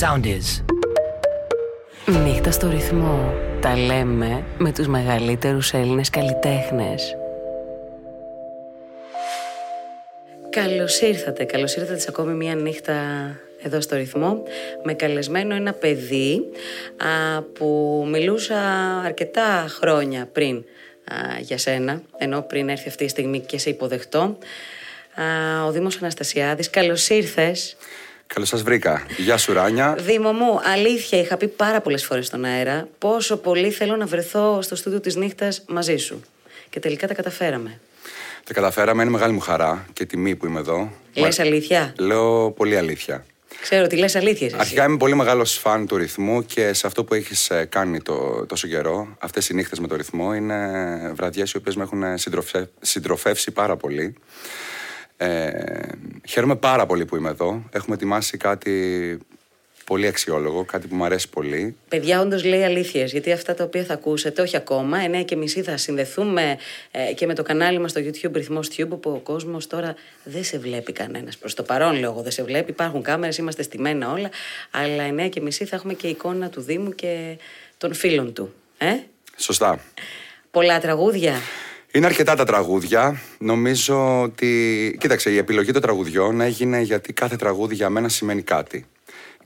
Sound is. Νύχτα στο ρυθμό. Τα λέμε με τους μεγαλύτερους Έλληνες καλλιτέχνες. Καλώς ήρθατε, καλώς ήρθατε σε ακόμη μία νύχτα εδώ στο ρυθμό με καλεσμένο ένα παιδί α, που μιλούσα αρκετά χρόνια πριν α, για σένα ενώ πριν έρθει αυτή η στιγμή και σε υποδεχτώ α, ο Δήμος Αναστασιάδης, καλώς ήρθες Καλώς σας βρήκα. Γεια σου, Ράνια. Δήμο μου, αλήθεια, είχα πει πάρα πολλές φορές στον αέρα πόσο πολύ θέλω να βρεθώ στο στούντιο της νύχτας μαζί σου. Και τελικά τα καταφέραμε. Τα καταφέραμε, είναι μεγάλη μου χαρά και τιμή που είμαι εδώ. Λες αλήθεια; Λέω πολύ αλήθεια. Ξέρω ότι λες αλήθεια. Εσύ. Αρχικά είμαι πολύ μεγάλος φαν του ρυθμού και σε αυτό που έχεις κάνει το, τόσο καιρό, αυτές οι νύχτες με το ρυθμό, είναι βραδιές οι οποίες με έχουν συντροφε, συντροφεύσει πάρα πολύ. Ε, χαίρομαι πάρα πολύ που είμαι εδώ. Έχουμε ετοιμάσει κάτι πολύ αξιόλογο, κάτι που μου αρέσει πολύ. Παιδιά, όντως λέει αλήθειες, γιατί αυτά τα οποία θα ακούσετε, όχι ακόμα, 9 και μισή θα συνδεθούμε ε, και με το κανάλι μας στο YouTube Ρυθμός Tube, που ο κόσμος τώρα δεν σε βλέπει κανένας. Προς το παρόν, λέω εγώ, δεν σε βλέπει. Υπάρχουν κάμερες, είμαστε στημένα όλα. Αλλά 9 και μισή θα έχουμε και εικόνα του Δήμου και των φίλων του. Ε; Σωστά. Πολλά τραγούδια. Είναι αρκετά τα τραγούδια. Νομίζω ότι. Κοίταξε, η επιλογή των τραγουδιών έγινε γιατί κάθε τραγούδι για μένα σημαίνει κάτι.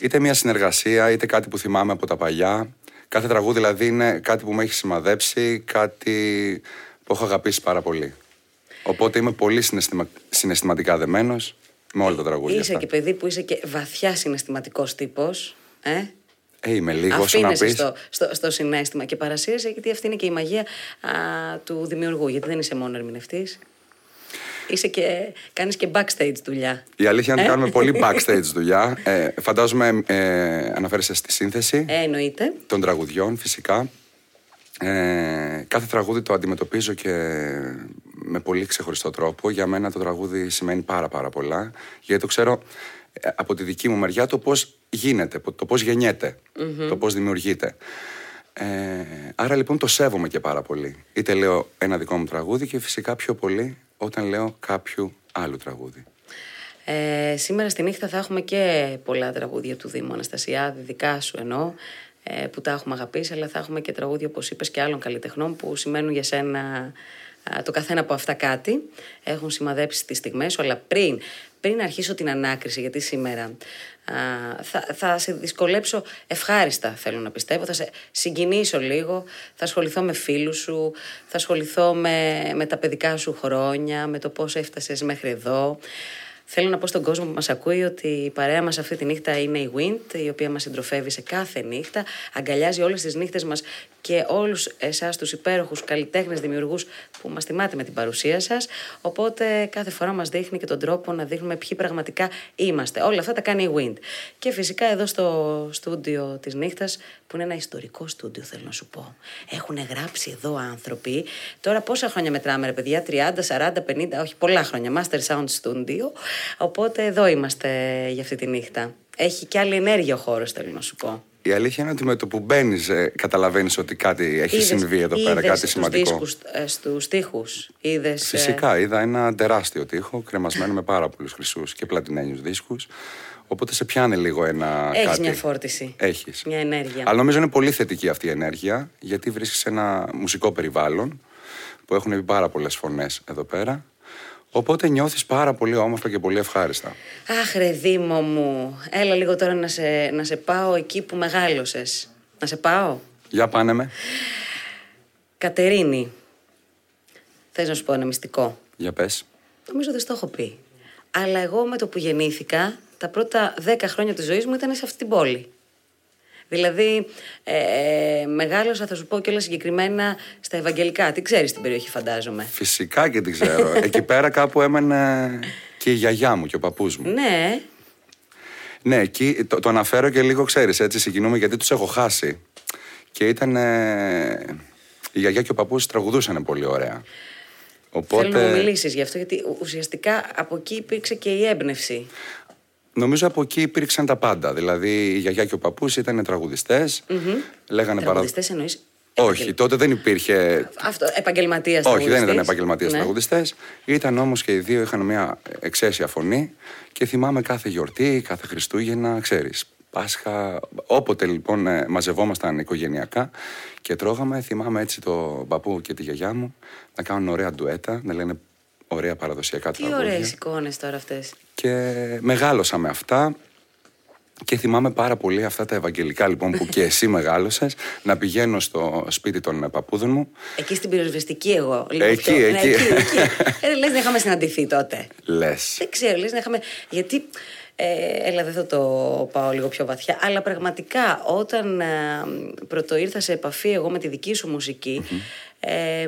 Είτε μια συνεργασία, είτε κάτι που θυμάμαι από τα παλιά. Κάθε τραγούδι δηλαδή είναι κάτι που με έχει σημαδέψει, κάτι που έχω αγαπήσει πάρα πολύ. Οπότε είμαι πολύ συναισθημα... συναισθηματικά δεμένος με όλα τα τραγούδια. Είσαι αυτά. και παιδί που είσαι και βαθιά συναισθηματικός τύπος. Ε; Ε, είμαι λίγο, όσο να Αφήνεσαι πεις. στο, στο, στο συνέστημα και παρασύρεσαι, γιατί αυτή είναι και η μαγεία α, του δημιουργού. Γιατί δεν είσαι μόνο ερμηνευτής. Είσαι και, κάνεις και backstage δουλειά. Η αλήθεια είναι ότι Ε; κάνουμε πολύ backstage δουλειά. Ε, φαντάζομαι ε, αναφέρεσαι στη σύνθεση Ε, εννοείται. των τραγουδιών φυσικά. Ε, κάθε τραγούδι το αντιμετωπίζω και με πολύ ξεχωριστό τρόπο. Για μένα το τραγούδι σημαίνει πάρα πάρα πολλά. Γιατί το ξέρω ε, από τη δική μου μεριά το πώς γίνεται, το πώς γεννιεται, το πώς δημιουργείται. Ε, άρα λοιπόν το σέβομαι και πάρα πολύ. Είτε λέω ένα δικό μου τραγούδι και φυσικά πιο πολύ όταν λέω κάποιου άλλου τραγούδι. Ε, σήμερα στη νύχτα θα έχουμε και πολλά τραγούδια του Δήμου Αναστασιάδη, δικά σου εννοώ, ε, που τα έχουμε αγαπήσει, αλλά θα έχουμε και τραγούδια, όπως είπες, και άλλων καλλιτεχνών που σημαίνουν για σένα α, το καθένα από αυτά κάτι. Έχουν σημαδέψει τις στιγμές σου, αλλά πριν, πριν αρχίσω την ανάκριση, γιατί σήμερα α, θα, θα σε δυσκολέψω ευχάριστα, θέλω να πιστεύω, θα σε συγκινήσω λίγο, θα ασχοληθώ με φίλους σου, θα ασχοληθώ με, με τα παιδικά σου χρόνια, με το πώς έφτασες μέχρι εδώ. Θέλω να πω στον κόσμο που μας ακούει ότι η παρέα μας αυτή τη νύχτα είναι η Wind, η οποία μας συντροφεύει σε κάθε νύχτα, αγκαλιάζει όλες τις νύχτες μας και όλους εσάς τους υπέροχους καλλιτέχνες δημιουργούς που μας τιμάτε με την παρουσία σας. Οπότε κάθε φορά μας δείχνει και τον τρόπο να δείχνουμε ποιοι πραγματικά είμαστε. Όλα αυτά τα κάνει η Wind. Και φυσικά εδώ στο στούντιο της νύχτας, που είναι ένα ιστορικό στούντιο θέλω να σου πω. Έχουν γράψει εδώ άνθρωποι. Τώρα πόσα χρόνια μετράμε ρε παιδιά, 30, 40, 50, όχι πολλά χρόνια. Master Sound Studio. Οπότε εδώ είμαστε για αυτή τη νύχτα. Έχει και άλλη ενέργεια ο χώρος θέλω να σου πω. Η αλήθεια είναι ότι με το που μπαίνεις, καταλαβαίνεις ότι κάτι έχει Είδες- συμβεί εδώ πέρα, είδες κάτι τους σημαντικό. Δίσκους, ε, στους τοίχους. Είδες, ε, Φυσικά, είδα ένα τεράστιο τοίχο, κρεμασμένο με πάρα πολλούς χρυσούς και πλατινένιους δίσκους. Οπότε σε πιάνει λίγο ένα. Έχεις κάτι. μια φόρτιση. Έχεις. Μια ενέργεια. Αλλά νομίζω είναι πολύ θετική αυτή η ενέργεια, γιατί βρίσκεις ένα μουσικό περιβάλλον που έχουν βγει πάρα πολλές φωνές εδώ πέρα. Οπότε νιώθεις πάρα πολύ όμορφα και πολύ ευχάριστα. Αχ ρε Δήμο μου, έλα λίγο τώρα να σε, να σε πάω εκεί που μεγάλωσες. Να σε πάω. Για πάνε με. Κατερίνη. Θες να σου πω ένα μυστικό; Για πες. Νομίζω δεν στο έχω πει. Αλλά εγώ με το που γεννήθηκα, τα πρώτα δέκα χρόνια της ζωής μου ήταν σε αυτή την πόλη. Δηλαδή, ε, μεγάλωσα, θα σου πω κιόλας συγκεκριμένα, στα Ευαγγελικά. Τι ξέρεις την περιοχή, φαντάζομαι. Φυσικά και την ξέρω. Εκεί πέρα κάπου έμενε και η γιαγιά μου και ο παππούς μου. Ναι, Ναι, εκεί το, το αναφέρω και λίγο ξέρεις, έτσι συγκινούμε γιατί τους έχω χάσει. Και ήταν. ε, η γιαγιά και ο παππούς τραγουδούσαν πολύ ωραία. Οπότε. θέλω να μου μιλήσεις γι' αυτό, γιατί ου- ουσιαστικά από εκεί υπήρξε και η έμπνευση. Νομίζω από εκεί υπήρξαν τα πάντα. Δηλαδή η γιαγιά και ο παππούς ήταν τραγουδιστές, Λέγανε παρα... Τραγουδιστές εννοείς; Όχι, τότε δεν υπήρχε. Αυτό, επαγγελματίας Όχι, δεν ήταν τραγουδιστής. επαγγελματίε Ναι. τραγουδιστές. Ήταν όμως και οι δύο είχαν μια εξαίσια φωνή και θυμάμαι κάθε γιορτή, κάθε Χριστούγεννα, ξέρεις. Πάσχα. Όποτε λοιπόν ε, μαζευόμασταν οικογενειακά και τρώγαμε, θυμάμαι έτσι το παππού και τη γιαγιά μου να κάνουν ωραία ντουέτα, να λένε ωραία παραδοσιακά Τι τραγούδια. ωραίες εικόνες τώρα αυτές. Και μεγάλωσα με αυτά. Και θυμάμαι πάρα πολύ αυτά τα Ευαγγελικά λοιπόν που και εσύ μεγάλωσες να πηγαίνω στο σπίτι των παππούδων μου. Εκεί στην πυροσβεστική, εγώ. Λίγο Εκεί, πιο- Ναι, εκεί. εκεί, εκεί. Ε, λες να είχαμε συναντηθεί τότε. Λες. Δεν ξέρω, λες να είχαμε. Γιατί. Ε, έλα, δεν θα το πάω λίγο πιο βαθιά. Αλλά πραγματικά όταν ε, πρώτο ήρθα σε επαφή εγώ με τη δική σου μουσικη ε,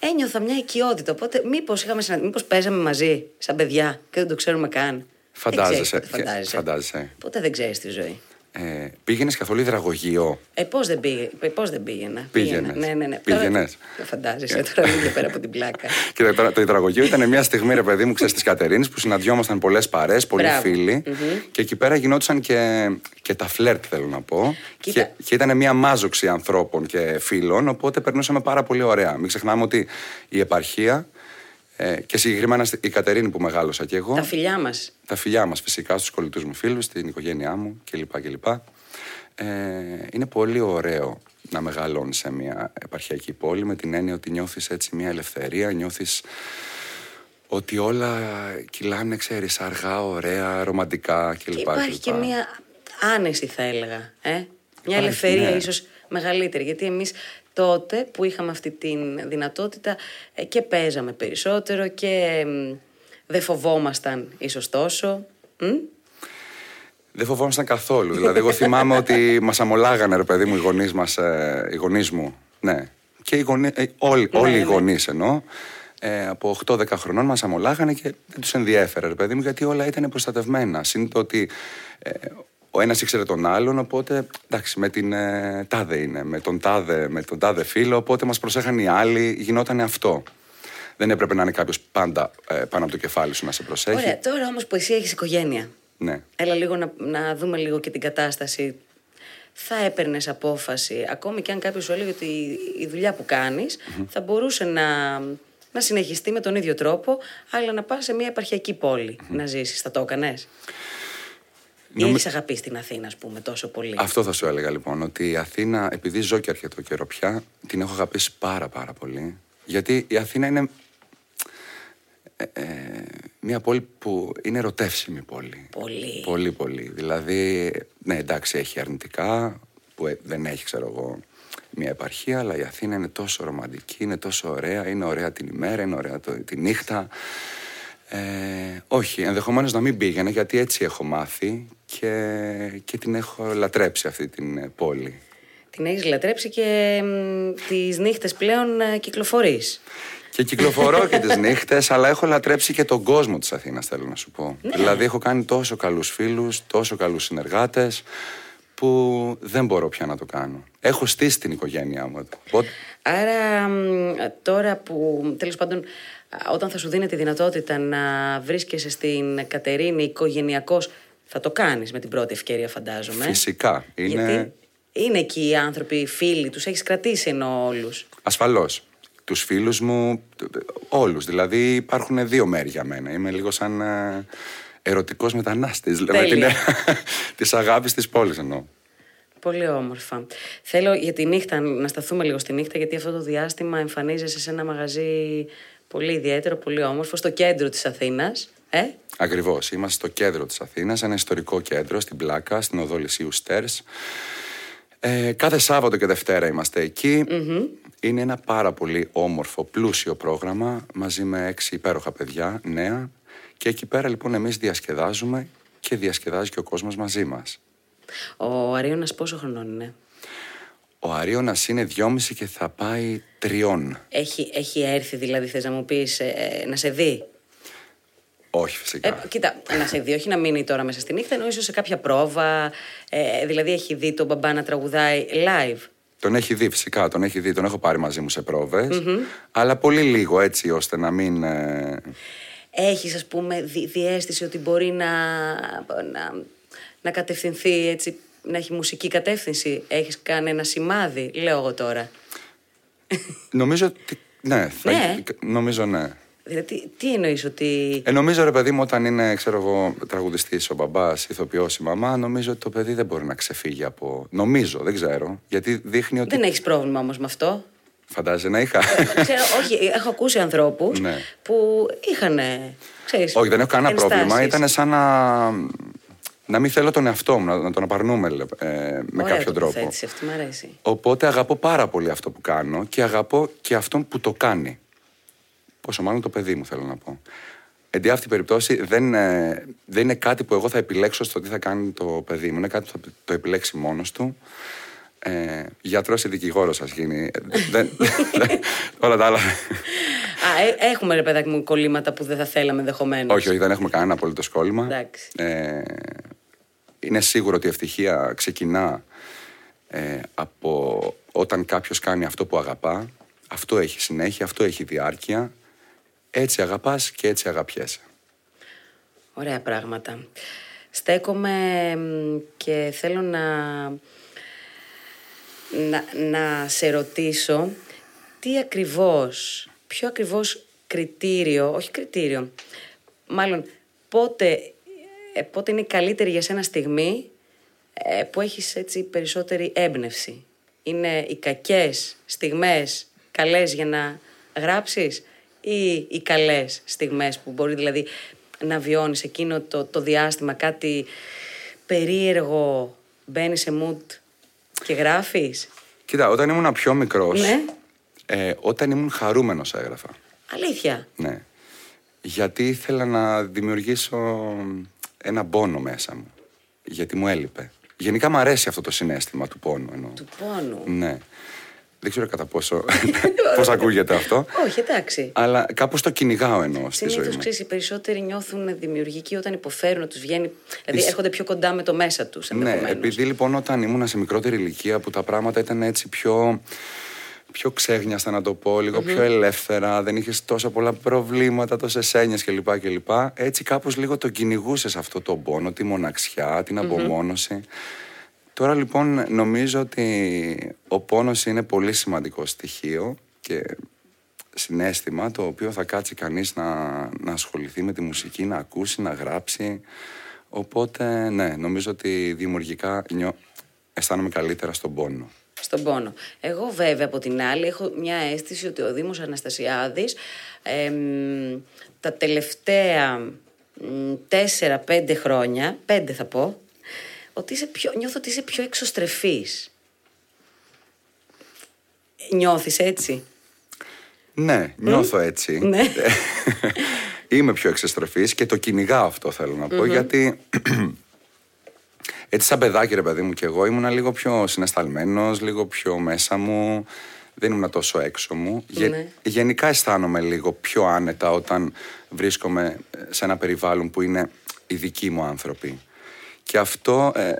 ένιωθα μια οικειότητα. Οπότε, μήπως μήπως παίζαμε μαζί, σαν παιδιά, και δεν το ξέρουμε καν. Φαντάζεσαι. Δεν ξέρεις πότε φαντάζεσαι. Φαντάζεσαι. Ποτέ δεν ξέρεις τη ζωή. Ε, πήγαινες καθόλου υδραγωγείο; Ε, πώς δεν, πήγε, πώς δεν πήγαινα. Πήγαινες. Πήγαινα. Ναι, ναι, ναι. Πήγαινες. Τώρα, δεν φαντάζεσαι τώρα λίγο πέρα από την πλάκα. Κοίτα, τώρα το υδραγωγείο ήταν μια στιγμή, ρε παιδί μου, ξέρεις της Κατερίνης, που συναντιόμασταν πολλές παρές, πολλοί Μπράβο. φίλοι. Και εκεί πέρα γινόντουσαν και, και τα φλερτ, θέλω να πω. Κοίτα. Και, και ήταν μια μάζοξη ανθρώπων και φίλων, οπότε περνούσαμε πάρα πολύ ωραία. Μην ξεχνάμε ότι η επαρχία ε, και συγκεκριμένα στη- η Κατερίνη που μεγάλωσα κι εγώ. Τα φιλιά μας. τα φιλιά μας φυσικά στους κολλητούς μου φίλους, στην οικογένειά μου κλπ. κλπ. Ε, είναι πολύ ωραίο να μεγαλώνεις σε μια επαρχιακή πόλη με την έννοια ότι νιώθεις έτσι μια ελευθερία, νιώθεις ότι όλα κυλάνε, ξέρεις, αργά, ωραία, ρομαντικά κλπ. Και υπάρχει κλπ. και μία άνεση, θα έλεγα. Ε; Μια Υπάρχει, ελευθερία ναι. ίσως μεγαλύτερη. Γιατί εμείς τότε που είχαμε αυτή τη δυνατότητα ε, και παίζαμε περισσότερο και μ, δεν φοβόμασταν ίσως τόσο. Μ; Δεν φοβόμασταν καθόλου. δηλαδή, εγώ θυμάμαι ότι μας αμολάγανε, ρε παιδί μου, οι γονείς μας, ε, οι γονείς μου. Ναι. Και οι γονεί, ε, όλοι, όλοι οι ναι. γονείς εννοώ. Ε, από 8-10 χρονών μας αμολάγανε και δεν τους ενδιέφερε, ρε παιδί μου, γιατί όλα ήταν προστατευμένα. Συν το ότι ε, ο ένας ήξερε τον άλλον, οπότε εντάξει, με την ε, τάδε είναι, με τον τάδε, με τον τάδε φίλο, οπότε μας προσέχαν οι άλλοι, γινόταν αυτό. Δεν έπρεπε να είναι κάποιος πάντα ε, πάνω από το κεφάλι σου να σε προσέχει. Ωραία, τώρα όμως που εσύ έχεις οικογένεια. Ναι. Έλα λίγο να, να δούμε λίγο και την κατάσταση. Θα έπαιρνες απόφαση, ακόμη και αν κάποιος σου έλεγε ότι η δουλειά που κάνεις θα μπορούσε να, να συνεχιστεί με τον ίδιο τρόπο, αλλά να πας σε μια επαρχιακή πόλη να ζήσεις. Θα το έκανες; Ή Νομι- έχει αγαπήσει την Αθήνα, ας πούμε, τόσο πολύ. Αυτό θα σου έλεγα λοιπόν, ότι η Αθήνα, επειδή ζω και αρκετό καιρό πια, την έχω αγαπήσει πάρα πάρα πολύ. Γιατί η Αθήνα είναι ε, ε, μια πόλη που είναι ερωτεύσιμη πόλη. Πολύ. Πολύ, πολύ. Δηλαδή, ναι, εντάξει, έχει αρνητικά, που ε, δεν έχει, ξέρω εγώ, μια επαρχία, αλλά η Αθήνα είναι τόσο ρομαντική, είναι τόσο ωραία, είναι ωραία την ημέρα, είναι ωραία το, τη νύχτα. Ε, όχι, ενδεχομένως να μην πήγαινε, γιατί έτσι έχω μάθει και, και την έχω λατρέψει αυτή την ε, πόλη. Την έχεις λατρέψει και μ, τις νύχτες πλέον ε, κυκλοφορείς. Και κυκλοφορώ και τις νύχτες, αλλά έχω λατρέψει και τον κόσμο της Αθήνας, θέλω να σου πω. Δηλαδή έχω κάνει τόσο καλούς φίλους, τόσο καλούς συνεργάτες, που δεν μπορώ πια να το κάνω. Έχω στήσει την οικογένειά μου. εδώ. Οπότε, Άρα μ, τώρα που τέλος πάντων α, όταν θα σου δίνει τη δυνατότητα να βρίσκεσαι στην Κατερίνη οικογενειακός θα το κάνεις με την πρώτη ευκαιρία φαντάζομαι. Φυσικά. Είναι Γιατί είναι εκεί οι άνθρωποι, οι φίλοι, τους έχεις κρατήσει ενώ όλους. ασφαλώς. Τους φίλους μου, όλους. Δηλαδή υπάρχουν δύο μέρη για μένα. Είμαι λίγο σαν ε, ερωτικός μετανάστης. Με την, Τέλεια. της αγάπης της πόλης εννοώ. Πολύ όμορφα. Θέλω για τη νύχτα, να σταθούμε λίγο στη νύχτα, γιατί αυτό το διάστημα εμφανίζεσαι σε ένα μαγαζί πολύ ιδιαίτερο, πολύ όμορφο, στο κέντρο της Αθήνας. Ε; Ακριβώς. Είμαστε στο κέντρο της Αθήνας, ένα ιστορικό κέντρο, στην Πλάκα, στην οδό Λυσίου Στέρς. Ε, κάθε Σάββατο και Δευτέρα είμαστε εκεί. Είναι ένα πάρα πολύ όμορφο, πλούσιο πρόγραμμα μαζί με έξι υπέροχα παιδιά, νέα. Και εκεί πέρα λοιπόν εμείς διασκεδάζουμε και διασκεδάζει και ο κόσμος μαζί μας. Ο Αρίωνας πόσο χρονών είναι; Ο Αρίωνας είναι δυόμιση και θα πάει τριών. Έχει, έχει έρθει δηλαδή, θες να μου πεις, ε, ε, να σε δει; Όχι Ε, φυσικά. κοίτα, να σε δει, όχι να μείνει τώρα μέσα στη νύχτα, ενώ ίσως σε κάποια πρόβα. Ε, δηλαδή έχει δει τον μπαμπά να τραγουδάει live; Τον έχει δει φυσικά, τον έχει δει, τον έχω πάρει μαζί μου σε προβες Αλλά πολύ λίγο έτσι ώστε να μην... ε, Έχεις ας πούμε δι- διαίσθηση ότι μπορεί να, να, να κατευθυνθεί έτσι, να έχει μουσική κατεύθυνση. Έχεις κάνει ένα σημάδι, λέω εγώ τώρα. Νομίζω ότι. Ναι, θα- Ναι. νομίζω ναι. Δηλαδή, τι εννοείς ότι. Ε, νομίζω ρε παιδί μου, όταν είναι ξέρω εγώ, τραγουδιστής ο μπαμπάς, ηθοποιός η μαμά, νομίζω ότι το παιδί δεν μπορεί να ξεφύγει από. Νομίζω, δεν ξέρω. Γιατί δείχνει ότι. Δεν έχεις πρόβλημα όμως με αυτό. Φαντάζεσαι να είχα. Ξέρω, όχι, έχω ακούσει ανθρώπους Ναι. που είχαν. Ξέρεις, Όχι, δεν έχω κανένα ενστάσεις. πρόβλημα. Ήταν σαν να. Να μην θέλω τον εαυτό μου, να, να τον απαρνούμε ε, με Ωραία κάποιο τρόπο. τοποθέτηση, αυτή μου αρέσει. Οπότε αγαπώ πάρα πολύ αυτό που κάνω και αγαπώ και αυτόν που το κάνει. Πόσο μάλλον το παιδί μου θέλω να πω. Εν τη αυτή περιπτώσει δεν, ε, δεν είναι κάτι που εγώ θα επιλέξω στο τι θα κάνει το παιδί μου. Είναι κάτι που θα το επιλέξει μόνος του. Ε, γιατρός ή δικηγόρος σας γίνει. Ε, δεν, δεν- όλα τα άλλα. Α, ε, έχουμε ρε παιδάκι μου κολλήματα που δεν θα θέλαμε ενδεχομένως. όχι, όχι, δεν έχουμε κανένα απολύτως κόλλημα. Εντάξει. Ε, είναι σίγουρο ότι η ευτυχία ξεκινά ε, από όταν κάποιος κάνει αυτό που αγαπά. Αυτό έχει συνέχεια, αυτό έχει διάρκεια. Έτσι αγαπάς και έτσι αγαπιέσαι. Ωραία πράγματα. Στέκομαι μ, και θέλω να, να, να σε ρωτήσω τι ακριβώς, ποιο ακριβώς κριτήριο, όχι κριτήριο, μάλλον πότε, ε, πότε είναι η καλύτερη για σένα στιγμή ε, που έχεις έτσι περισσότερη έμπνευση. Είναι οι κακές στιγμές καλές για να γράψεις ή οι καλές στιγμές που μπορεί δηλαδή να βιώνεις εκείνο το, το διάστημα κάτι περίεργο, μπαίνει σε mood και γράφεις; Κοίτα, όταν ήμουν πιο μικρός, Ναι. ε, όταν ήμουν χαρούμενος έγραφα. Αλήθεια; Ναι. Γιατί ήθελα να δημιουργήσω ένα πόνο μέσα μου. Γιατί μου έλειπε. Γενικά μου αρέσει αυτό το συνέστημα του πόνου. Εννοώ. Του πόνου. Ναι. Δεν ξέρω κατά πόσο πώς ακούγεται αυτό. Όχι, εντάξει. Αλλά κάπως το κυνηγάω εννοώ στη ζωή Συνήθως μου. ξέρεις, οι περισσότεροι νιώθουν δημιουργικοί όταν υποφέρουν, τους βγαίνει. Δηλαδή Ισ- έρχονται πιο κοντά με το μέσα τους. Ναι, επειδή λοιπόν όταν ήμουν σε μικρότερη ηλικία που τα πράγματα ήταν έτσι πιο, πιο ξέγνιαστα να το πω, λιγο πιο ελεύθερα, δεν είχες τόσα πολλά προβλήματα, τόσες έννοιες κλπ. κλπ. Έτσι κάπως λίγο το κυνηγούσες αυτό το πόνο, τη μοναξιά, την απομόνωση. Τώρα λοιπόν νομίζω ότι ο πόνος είναι πολύ σημαντικό στοιχείο και συνέστημα το οποίο θα κάτσει κανείς να, να ασχοληθεί με τη μουσική, να ακούσει, να γράψει. Οπότε ναι, νομίζω ότι δημιουργικά νιώ... αισθάνομαι καλύτερα στον πόνο. Στον πόνο. Εγώ βέβαια από την άλλη έχω μια αίσθηση ότι ο Δήμος Αναστασιάδης εμ, τα τελευταία μ, τέσσερα-πέντε χρόνια, πέντε θα πω, ότι είσαι πιο, νιώθω ότι είσαι πιο εξωστρεφής. Νιώθεις έτσι; Ναι, νιώθω έτσι. Ναι. Είμαι πιο εξεστρεφής και το κυνηγάω αυτό θέλω να πω γιατί έτσι σαν παιδάκι ρε παιδί μου και εγώ ήμουνα λίγο πιο συναισθαλμένος, λίγο πιο μέσα μου, δεν ήμουνα τόσο έξω μου. Γε- Ναι. Γενικά αισθάνομαι λίγο πιο άνετα όταν βρίσκομαι σε ένα περιβάλλον που είναι οι δικοί μου άνθρωποι. Και αυτό ε,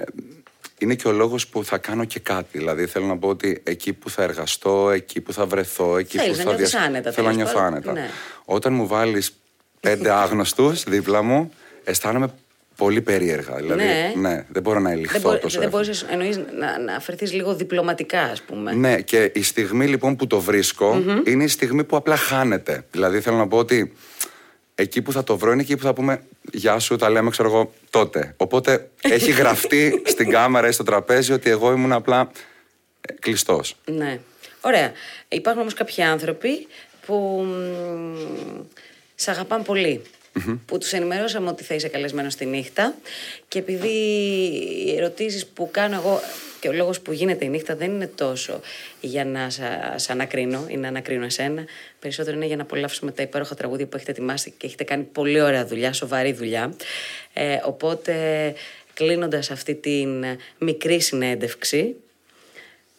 είναι και ο λόγος που θα κάνω και κάτι. Δηλαδή θέλω να πω ότι εκεί που θα εργαστώ, εκεί που θα βρεθώ, εκεί Θέλεις που να θα νιώθεις άνετα, Θέλω να τέλος νιώθω πάντων. άνετα. Ναι. Όταν μου βάλεις πέντε άγνωστους δίπλα μου, αισθάνομαι πολύ περίεργα. Δηλαδή, Ναι. δεν μπορώ να ελιχθώ Δεν, μπορεί, τόσο δεν εύκολα. μπορείς εννοείς να, να αφαιρθείς λίγο διπλωματικά ας πούμε. Ναι, και η στιγμή λοιπόν που το βρισκω είναι η στιγμή που απλά χάνεται. Δηλαδή θέλω να πω ότι εκεί που θα το βρω είναι εκεί που θα πούμε Γεια σου, τα λέμε, ξέρω εγώ, τότε. Οπότε έχει γραφτεί στην κάμερα ή στο τραπέζι ότι εγώ ήμουν απλά ε, κλειστός. Ναι. Ωραία. Υπάρχουν όμως κάποιοι άνθρωποι που μ, σ' αγαπάνε πολύ. Που τους ενημερώσαμε ότι θα είσαι καλεσμένος στη νύχτα και επειδή οι ερωτήσεις που κάνω εγώ και ο λόγος που γίνεται η νύχτα δεν είναι τόσο για να σα- σ' ανακρίνω ή να ανακρίνω εσένα, περισσότερο είναι για να απολαύσουμε τα υπέροχα τραγούδια που έχετε ετοιμάσει και έχετε κάνει πολύ ωραία δουλειά, σοβαρή δουλειά. Ε, οπότε κλείνοντας αυτή την μικρή συνέντευξη,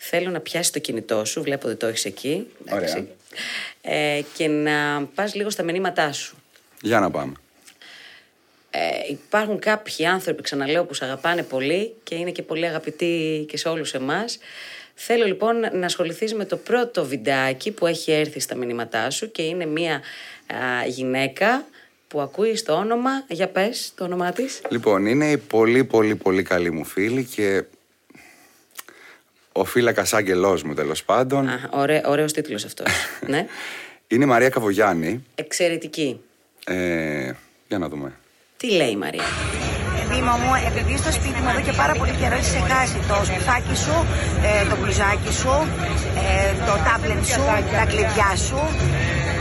Θέλω να πιάσει το κινητό σου, βλέπω ότι το έχεις εκεί. εντάξει. Ε, και να πας λίγο στα μηνύματά σου. Για να πάμε. Ε, υπάρχουν κάποιοι άνθρωποι, ξαναλέω, που σε αγαπάνε πολύ και είναι και πολύ αγαπητοί και σε όλους εμάς. Θέλω λοιπόν να ασχοληθείς με το πρώτο βιντεάκι που έχει έρθει στα μηνύματά σου και είναι μια α, γυναίκα που ακούει το όνομα, για πες το όνομά της. Λοιπόν, είναι η πολύ πολύ πολύ καλή μου φίλη και ο φύλακας άγγελός μου τέλος πάντων. Α, ωραί, ωραίος τίτλος αυτός. ναι. Είναι η Μαρία Καβογιάννη. Εξαιρετική. Ε, για να δούμε. Τι λέει η Μαρία; Δήμα μου, επειδή στο σπίτι μου εδώ και πάρα πολύ καιρό έχεις ξεχάσει το σπιθάκι σου, ε, το μπλουζάκι σου, ε, το τάμπλετ σου, τα κλειδιά σου,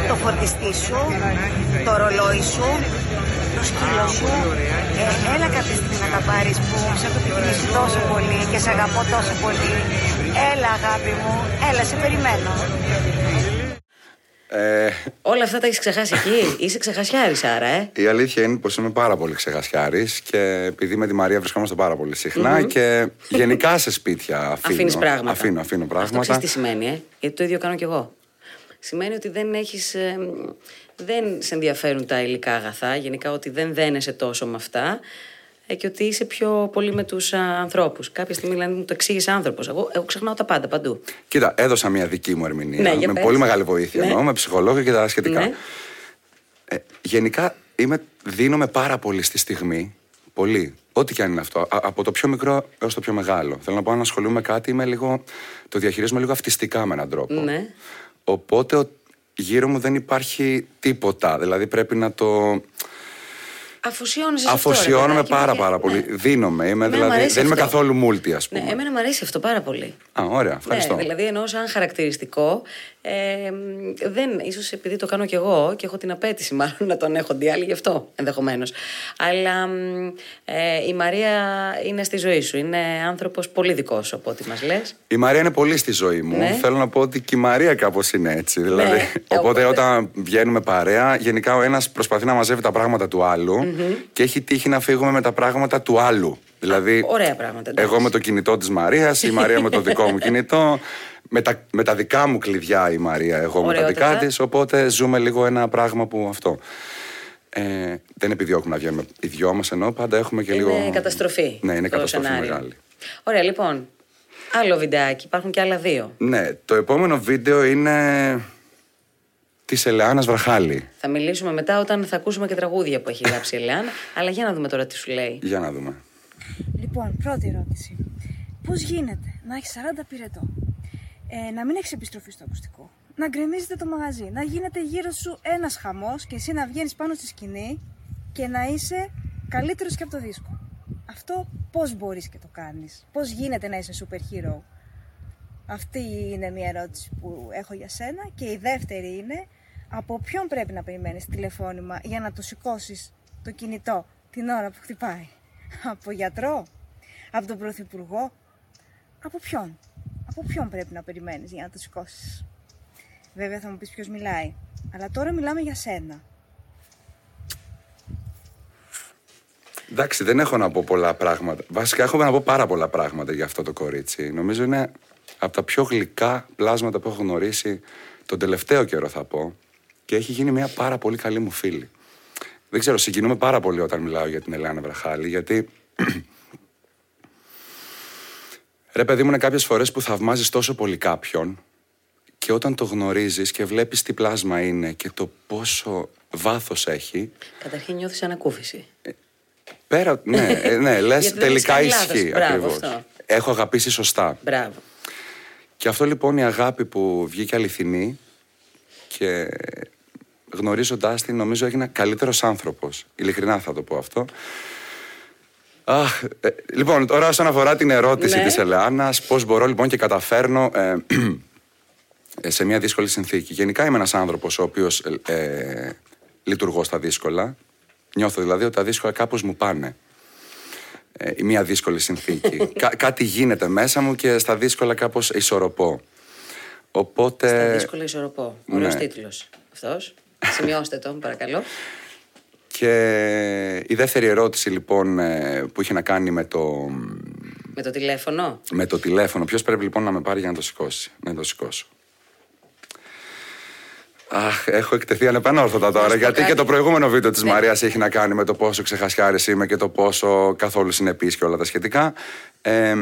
το φορτιστή σου, το ρολόι σου, το σκύλο σου. Ε, έλα κάποια στιγμή να τα πάρεις που σε έχω επιθυμήσει τόσο πολύ και σε αγαπώ τόσο πολύ. Έλα αγάπη μου, έλα σε περιμένω. Ε, Όλα αυτά τα έχεις ξεχάσει εκεί; Είσαι ξεχασιάρης, άρα, ε; η αλήθεια είναι πως είμαι πάρα πολύ ξεχασιάρης και επειδή με τη Μαρία βρισκόμαστε πάρα πολύ συχνά και γενικά σε σπίτια αφήνω. Αφήνεις πράγματα. Αφήνω, αφήνω Αυτό πράγματα. ξέρεις τι σημαίνει, ε; Γιατί το ίδιο κάνω κι εγώ. Σημαίνει ότι δεν έχεις, ε, δεν σε ενδιαφέρουν τα υλικά αγαθά, γενικά ότι δεν δένεσαι τόσο με αυτά ε, και ότι είσαι πιο πολύ με τους ανθρώπου. ανθρώπους. Κάποια στιγμή δηλαδή, μου το εξήγησε άνθρωπος. Εγώ, εγώ ξεχνάω τα πάντα παντού. Κοίτα, έδωσα μια δική μου ερμηνεία. Ναι, για με πες. πολύ μεγάλη βοήθεια Ναι. εννοώ, με ψυχολόγο και τα σχετικά. Ναι. Ε, γενικά είμαι, δίνομαι πάρα πολύ στη στιγμή. Πολύ. Ό,τι και αν είναι αυτό. Α- από το πιο μικρό έως το πιο μεγάλο. Θέλω να πω, αν ασχολούμαι με κάτι, είμαι λίγο, το διαχειρίζομαι λίγο αυτιστικά με έναν τρόπο. Ναι. Οπότε ο- γύρω μου δεν υπάρχει τίποτα. Δηλαδή πρέπει να το. Αφοσιώνεσαι σε Αφοσιώνομαι αυτό, ρε παιδάκι, πάρα και- πάρα πολύ. Ναι. Δίνομαι. Είμαι, Εμένα μου δηλαδή, αρέσει δεν είμαι αυτό. καθόλου μούλτι, ας πούμε. Ναι, εμένα μου αρέσει αυτό πάρα πολύ. Α, ωραία, ευχαριστώ. Ναι, δηλαδή εννοώ σαν χαρακτηριστικό. Ε, μ, δεν, ίσως επειδή το κάνω κι εγώ και έχω την απέτηση μάλλον να τον έχουν οι άλλοι γι' αυτό ενδεχομένως. Αλλά μ, ε, η Μαρία είναι στη ζωή σου. Είναι άνθρωπος πολύ δικός από ό,τι μας λες. Η Μαρία είναι πολύ στη ζωή μου. Ναι. Θέλω να πω ότι και η Μαρία κάπως είναι έτσι. Δηλαδή, Ναι. οπότε, Οπότε- όταν βγαίνουμε παρέα, γενικά ο ένας προσπαθεί να μαζεύει τα πράγματα του αλλου και έχει τύχει να φύγουμε με τα πράγματα του άλλου. Δηλαδή, Ωραία πράγματα, εντάξει. εγώ με το κινητό της Μαρίας, η Μαρία με το δικό μου κινητό. Με τα, με τα δικά μου κλειδιά η Μαρία, εγώ με τα δικά Ωραιότατα. της. Οπότε ζούμε λίγο ένα πράγμα που αυτό. Ε, δεν επιδιώκουμε να βγαίνουμε οι δυο μας ενώ πάντα έχουμε και λίγο. Είναι καταστροφή. Ναι, είναι το καταστροφή σενάριο. μεγάλη. Ωραία, λοιπόν. Άλλο βιντεάκι. Υπάρχουν και άλλα δύο. Ναι, το επόμενο βίντεο είναι της Ελεάνας Βραχάλη. Θα μιλήσουμε μετά όταν θα ακούσουμε και τραγούδια που έχει γράψει η Ελεάνα. αλλά για να δούμε τώρα τι σου λέει. Για να δούμε. Λοιπόν, πρώτη ερώτηση. Πώς γίνεται να έχεις 40 πυρετό, ε, να μην έχεις επιστροφή στο ακουστικό, να γκρεμίζεται το μαγαζί, να γίνεται γύρω σου ένας χαμός και εσύ να βγαίνεις πάνω στη σκηνή και να είσαι καλύτερος και από το δίσκο. Αυτό πώς μπορείς και το κάνεις, Πώς γίνεται να είσαι super hero; Αυτή είναι μια ερώτηση που έχω για σένα. Και η δεύτερη είναι από ποιον πρέπει να περιμένεις τηλεφώνημα για να το σηκώσεις το κινητό την ώρα που χτυπάει; Από γιατρό, από τον πρωθυπουργό, από ποιον; Από ποιον πρέπει να περιμένεις για να το σηκώσεις; Βέβαια θα μου πεις ποιος μιλάει. Αλλά τώρα μιλάμε για σένα. Εντάξει, δεν έχω να πω πολλά πράγματα. Βασικά έχω να πω πάρα πολλά πράγματα για αυτό το κορίτσι. Νομίζω είναι από τα πιο γλυκά πλάσματα που έχω γνωρίσει τον τελευταίο καιρό θα πω και έχει γίνει μια πάρα πολύ καλή μου φίλη. Δεν ξέρω, συγκινούμε πάρα πολύ όταν μιλάω για την Ελένα Βραχάλη γιατί Ρε παιδί μου, είναι κάποιες φορές που θαυμάζεις τόσο πολύ κάποιον και όταν το γνωρίζεις και βλέπεις τι πλάσμα είναι και το πόσο βάθος έχει, Καταρχήν νιώθεις ανακούφιση. Πέρα, ναι, ε, ναι λες Γιατί δεν τελικά έχεις κάνει λάθος. ισχύει Μπράβο, ακριβώς. αυτό. Έχω αγαπήσει σωστά. Μπράβο. Και αυτό λοιπόν η αγάπη που βγήκε αληθινή και γνωρίζοντάς την νομίζω έγινα καλύτερος άνθρωπος. Ειλικρινά θα το πω αυτό. Αχ, ε, λοιπόν, τώρα όσον αφορά την ερώτηση Ναι. της Ελεάνας, πώς μπορώ λοιπόν και καταφέρνω ε, ε, σε μια δύσκολη συνθήκη. Γενικά είμαι ένας άνθρωπος ο οποίος ε, ε, λειτουργώ στα δύσκολα. Νιώθω δηλαδή ότι τα δύσκολα κάπως μου πάνε. Ε, η μια δύσκολη συνθήκη. Κά- κάτι γίνεται μέσα μου και στα δύσκολα κάπως ισορροπώ. Οπότε... Στα δύσκολα ισορροπώ. Ωραίος ναι. τίτλος αυτός. Σημειώστε τον, παρακαλώ. Και η δεύτερη ερώτηση λοιπόν ε, που είχε να κάνει με το, Με το τηλέφωνο; με το τηλέφωνο. Ποιος πρέπει λοιπόν να με πάρει για να το σηκώσει. Να το σηκώσω; Αχ, έχω εκτεθεί ανεπανόρθωτα τώρα. πω Γιατί κάτι. και το προηγούμενο βίντεο της Ναι. Μαρία έχει να κάνει με το πόσο ξεχασιάρης είμαι και το πόσο καθόλου συνεπής και όλα τα σχετικά. Ε,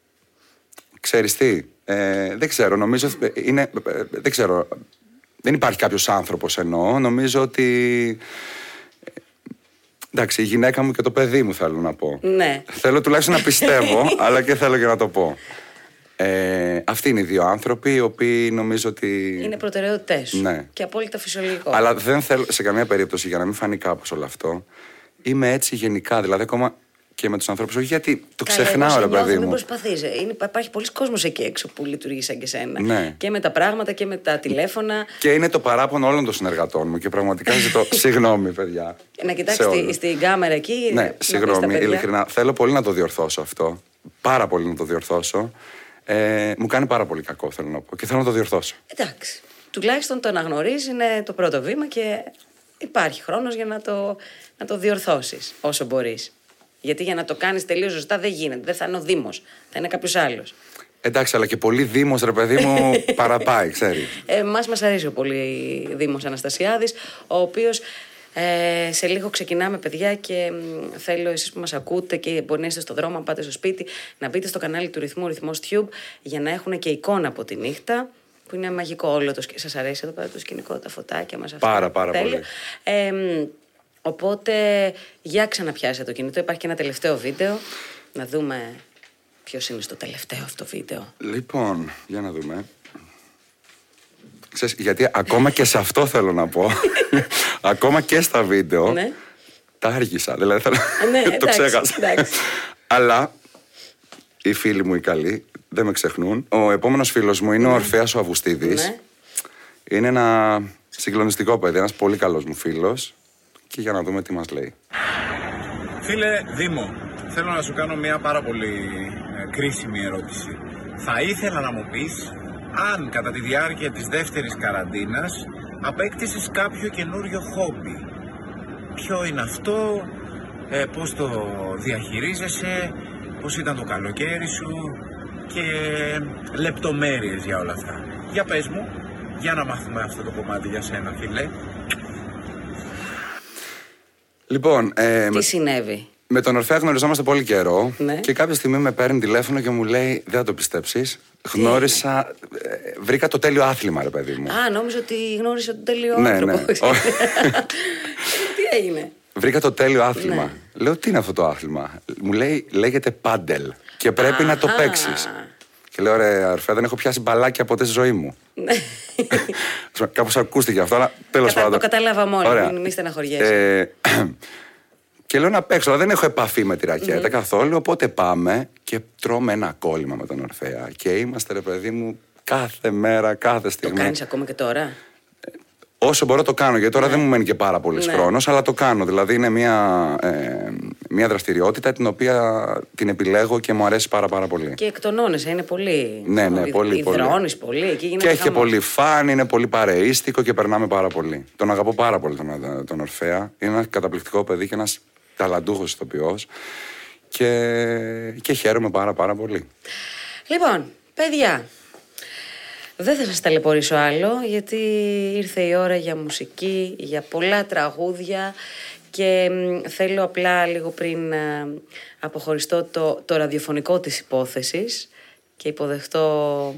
ξέρεις τι, ε, δεν ξέρω, νομίζω ε, είναι, ε, δεν ξέρω, δεν υπάρχει κάποιος άνθρωπος εννοώ, νομίζω ότι, ε, εντάξει, η γυναίκα μου και το παιδί μου θέλω να πω. Ναι. Θέλω τουλάχιστον να πιστεύω, αλλά και θέλω και να το πω. Ε, αυτοί είναι οι δύο άνθρωποι οι οποίοι νομίζω ότι. Είναι προτεραιότητέ σου. Ναι. Και απόλυτα φυσιολογικό. Αλλά δεν θέλω σε καμία περίπτωση για να μην φανεί κάπως όλο αυτό. Είμαι έτσι γενικά. Δηλαδή, ακόμα και με τους ανθρώπους. Όχι γιατί το Καλά, ξεχνάω, εγώ σε ρε νιώθω, παιδί Μην μου. προσπαθεί. Υπάρχει πολλοί κόσμος εκεί έξω που λειτουργεί σαν και σένα. Ναι. Και με τα πράγματα και με τα τηλέφωνα. Και είναι το παράπονο όλων των συνεργατών μου και πραγματικά ζητώ συγγνώμη, παιδιά. Να σε κοιτάξει όλους. στην κάμερα εκεί. να Ναι, πεις στα συγγνώμη, παιδιά. ειλικρινά. Θέλω πολύ να το διορθώσω αυτό. Πάρα πολύ να το διορθώσω. Ε, μου κάνει πάρα πολύ κακό, θέλω να πω. Και θέλω να το διορθώσω. Εντάξει. Τουλάχιστον το αναγνωρίζεις είναι το πρώτο βήμα και υπάρχει χρόνος για να το, να το διορθώσεις όσο μπορείς. Γιατί για να το κάνεις τελείως σωστά δεν γίνεται. Δεν θα είναι ο Δήμος. Θα είναι κάποιος άλλος. Εντάξει, αλλά και πολύ Δήμος, ρε παιδί μου, παραπάει, ξέρεις. Ε, μας μας αρέσει ο πολύ Δήμος Αναστασιάδης, ο οποίος ε, σε λίγο ξεκινάμε παιδιά και μ, θέλω εσείς που μας ακούτε και μπορεί να είστε στο δρόμο, αν πάτε στο σπίτι, να μπείτε στο κανάλι του ρυθμού, ρυθμός Tube, για να έχουν και εικόνα από τη νύχτα, που είναι μαγικό όλο το σκηνικό. Σας αρέσει εδώ πέρα το σκηνικό, τα φωτάκια μας αυτά. Πάρα, πάρα Τέλεια. πολύ. Ε, μ, οπότε, για ξαναπιάσε το κινητό. Υπάρχει και ένα τελευταίο βίντεο. Να δούμε ποιος είναι στο τελευταίο αυτό βίντεο. Λοιπόν, για να δούμε. Ξέρεις, γιατί ακόμα και σε αυτό θέλω να πω. ακόμα και στα βίντεο. Ναι. Τα άργησα. Δηλαδή θέλω... Ναι, το εντάξει, ξέχασα. εντάξει. Αλλά οι φίλοι μου οι καλοί δεν με ξεχνούν. Ο επόμενος φίλος μου είναι ο Ορφαία ο Αυγουστίδης. Ναι. Είναι ένα συγκλονιστικό παιδί, ένας πολύ καλός μου φίλος. Και για να δούμε τι μας λέει. Φίλε Δήμο, θέλω να σου κάνω μια πάρα πολύ ε, κρίσιμη ερώτηση. Θα ήθελα να μου πεις αν κατά τη διάρκεια της δεύτερης καραντίνας απέκτησες κάποιο καινούριο χόμπι. Ποιο είναι αυτό, ε, πώς το διαχειρίζεσαι, πώς ήταν το καλοκαίρι σου και λεπτομέρειες για όλα αυτά. Για πες μου, για να μάθουμε αυτό το κομμάτι για σένα φίλε. Λοιπόν, ε, Τι με, συνέβη; με τον Ορφαία γνωριζόμαστε πολύ καιρό. Ναι. Και κάποια στιγμή με παίρνει τηλέφωνο και μου λέει: Δεν θα το πιστέψεις. Γνώρισα. ε, βρήκα το τέλειο άθλημα, ρε παιδί μου. Α, νόμιζα ότι γνώρισε τον τέλειο Ναι, άνθρωπο. ναι. Όχι. Τι έγινε; Βρήκα το τέλειο άθλημα. Ναι. Λέω: Τι είναι αυτό το άθλημα; Μου λέει: Λέγεται πάντελ. Και πρέπει να το Αχα. παίξεις. Και λέω: Ρε, Ορφαία, δεν έχω πιάσει μπαλάκια ποτέ στη ζωή μου. Ναι. Κάπως ακούστηκε αυτό, αλλά τέλος Κατα- πάντων. το καταλάβαμε όλοι, Ωραία. μην- μη στεναχωριέσαι. Ε, και λέω να παίξω, αλλά δεν έχω επαφή με τη ρακετα καθόλου. Οπότε πάμε και τρώμε ένα κόλλημα με τον Ορφαία. Και είμαστε, ρε παιδί μου, κάθε μέρα, κάθε Το στιγμή. κάνεις ακόμα και τώρα; Όσο μπορώ το κάνω, γιατί τώρα δεν μου μένει και πάρα πολύς Ναι. χρόνος, αλλά το κάνω. Δηλαδή είναι μια, ε, μια δραστηριότητα την οποία την επιλέγω και μου αρέσει πάρα πάρα πολύ. Και εκτονώνεσαι, είναι πολύ. Ναι, ναι, πολύ, πολύ. Υδρώνεις πολύ. Εκεί γίνεται Και έχει και χαμός. πολύ φαν, είναι πολύ παρεΐστικο και περνάμε πάρα πολύ. Τον αγαπώ πάρα πολύ τον, τον Ορφαία. Είναι ένα καταπληκτικό παιδί και ένας ταλαντούχος ηθοποιός. Και, και χαίρομαι πάρα πάρα πολύ. Λοιπόν, παιδιά, δεν θα σας ταλαιπωρήσω άλλο γιατί ήρθε η ώρα για μουσική, για πολλά τραγούδια και μ, θέλω απλά λίγο πριν α, αποχωριστώ το, το ραδιοφωνικό της υπόθεσης και υποδεχτώ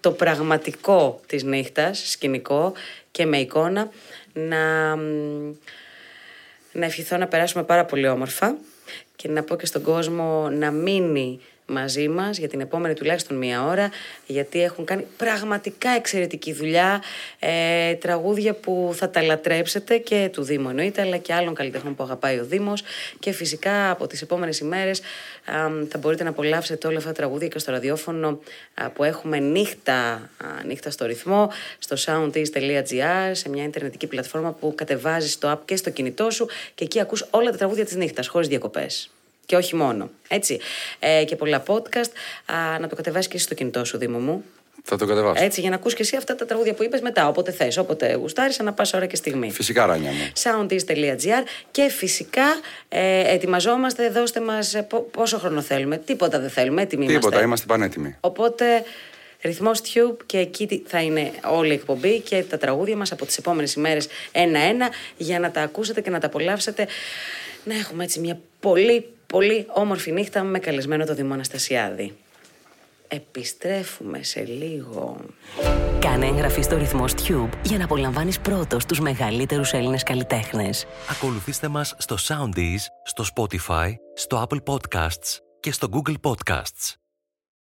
το πραγματικό της νύχτας, σκηνικό και με εικόνα, να, μ, να ευχηθώ να περάσουμε πάρα πολύ όμορφα και να πω και στον κόσμο να μείνει μαζί μας για την επόμενη τουλάχιστον μία ώρα γιατί έχουν κάνει πραγματικά εξαιρετική δουλειά ε, τραγούδια που θα τα λατρέψετε και του Δήμου εννοείται αλλά και άλλων καλλιτεχνών που αγαπάει ο Δήμος και φυσικά από τις επόμενες ημέρες α, θα μπορείτε να απολαύσετε όλα αυτά τα τραγούδια και στο ραδιόφωνο α, που έχουμε νύχτα, α, νύχτα στο ρυθμό στο soundis.gr σε μια ιντερνετική πλατφόρμα που κατεβάζεις το app και στο κινητό σου και εκεί ακούς όλα τα τραγούδια της νύχτας χωρίς διακοπές. Και όχι μόνο. Έτσι. Ε, και πολλά podcast. Α, να το κατεβάσεις και εσύ στο κινητό σου, Δήμο μου. Θα το κατεβάσω. Έτσι, για να ακούς και εσύ αυτά τα τραγούδια που είπες μετά, όποτε θες, όποτε γουστάρεις, ανά πάσα ώρα και στιγμή. Φυσικά, Ράνια μου. soundis.gr και φυσικά ε, ετοιμαζόμαστε, δώστε μας ε, πο- πόσο χρόνο θέλουμε. Τίποτα δεν θέλουμε, έτοιμοι Τίποτα, είμαστε. είμαστε πανέτοιμοι. Οπότε ρυθμός Tube και εκεί τι- θα είναι όλη η εκπομπή και τα τραγούδια μας από τις επόμενες ημέρες ένα-ένα για να τα ακούσετε και να τα απολαύσετε. Να έχουμε έτσι μια πολύ πολύ όμορφη νύχτα με καλεσμένο το Δημό Αναστασιάδη. Επιστρέφουμε σε λίγο. Κάνε εγγραφή στο ρυθμός Tube για να απολαμβάνεις πρώτος τους μεγαλύτερους Έλληνες καλλιτέχνες. Ακολουθήστε μας στο Soundees, στο Spotify, στο Apple Podcasts και στο Google Podcasts.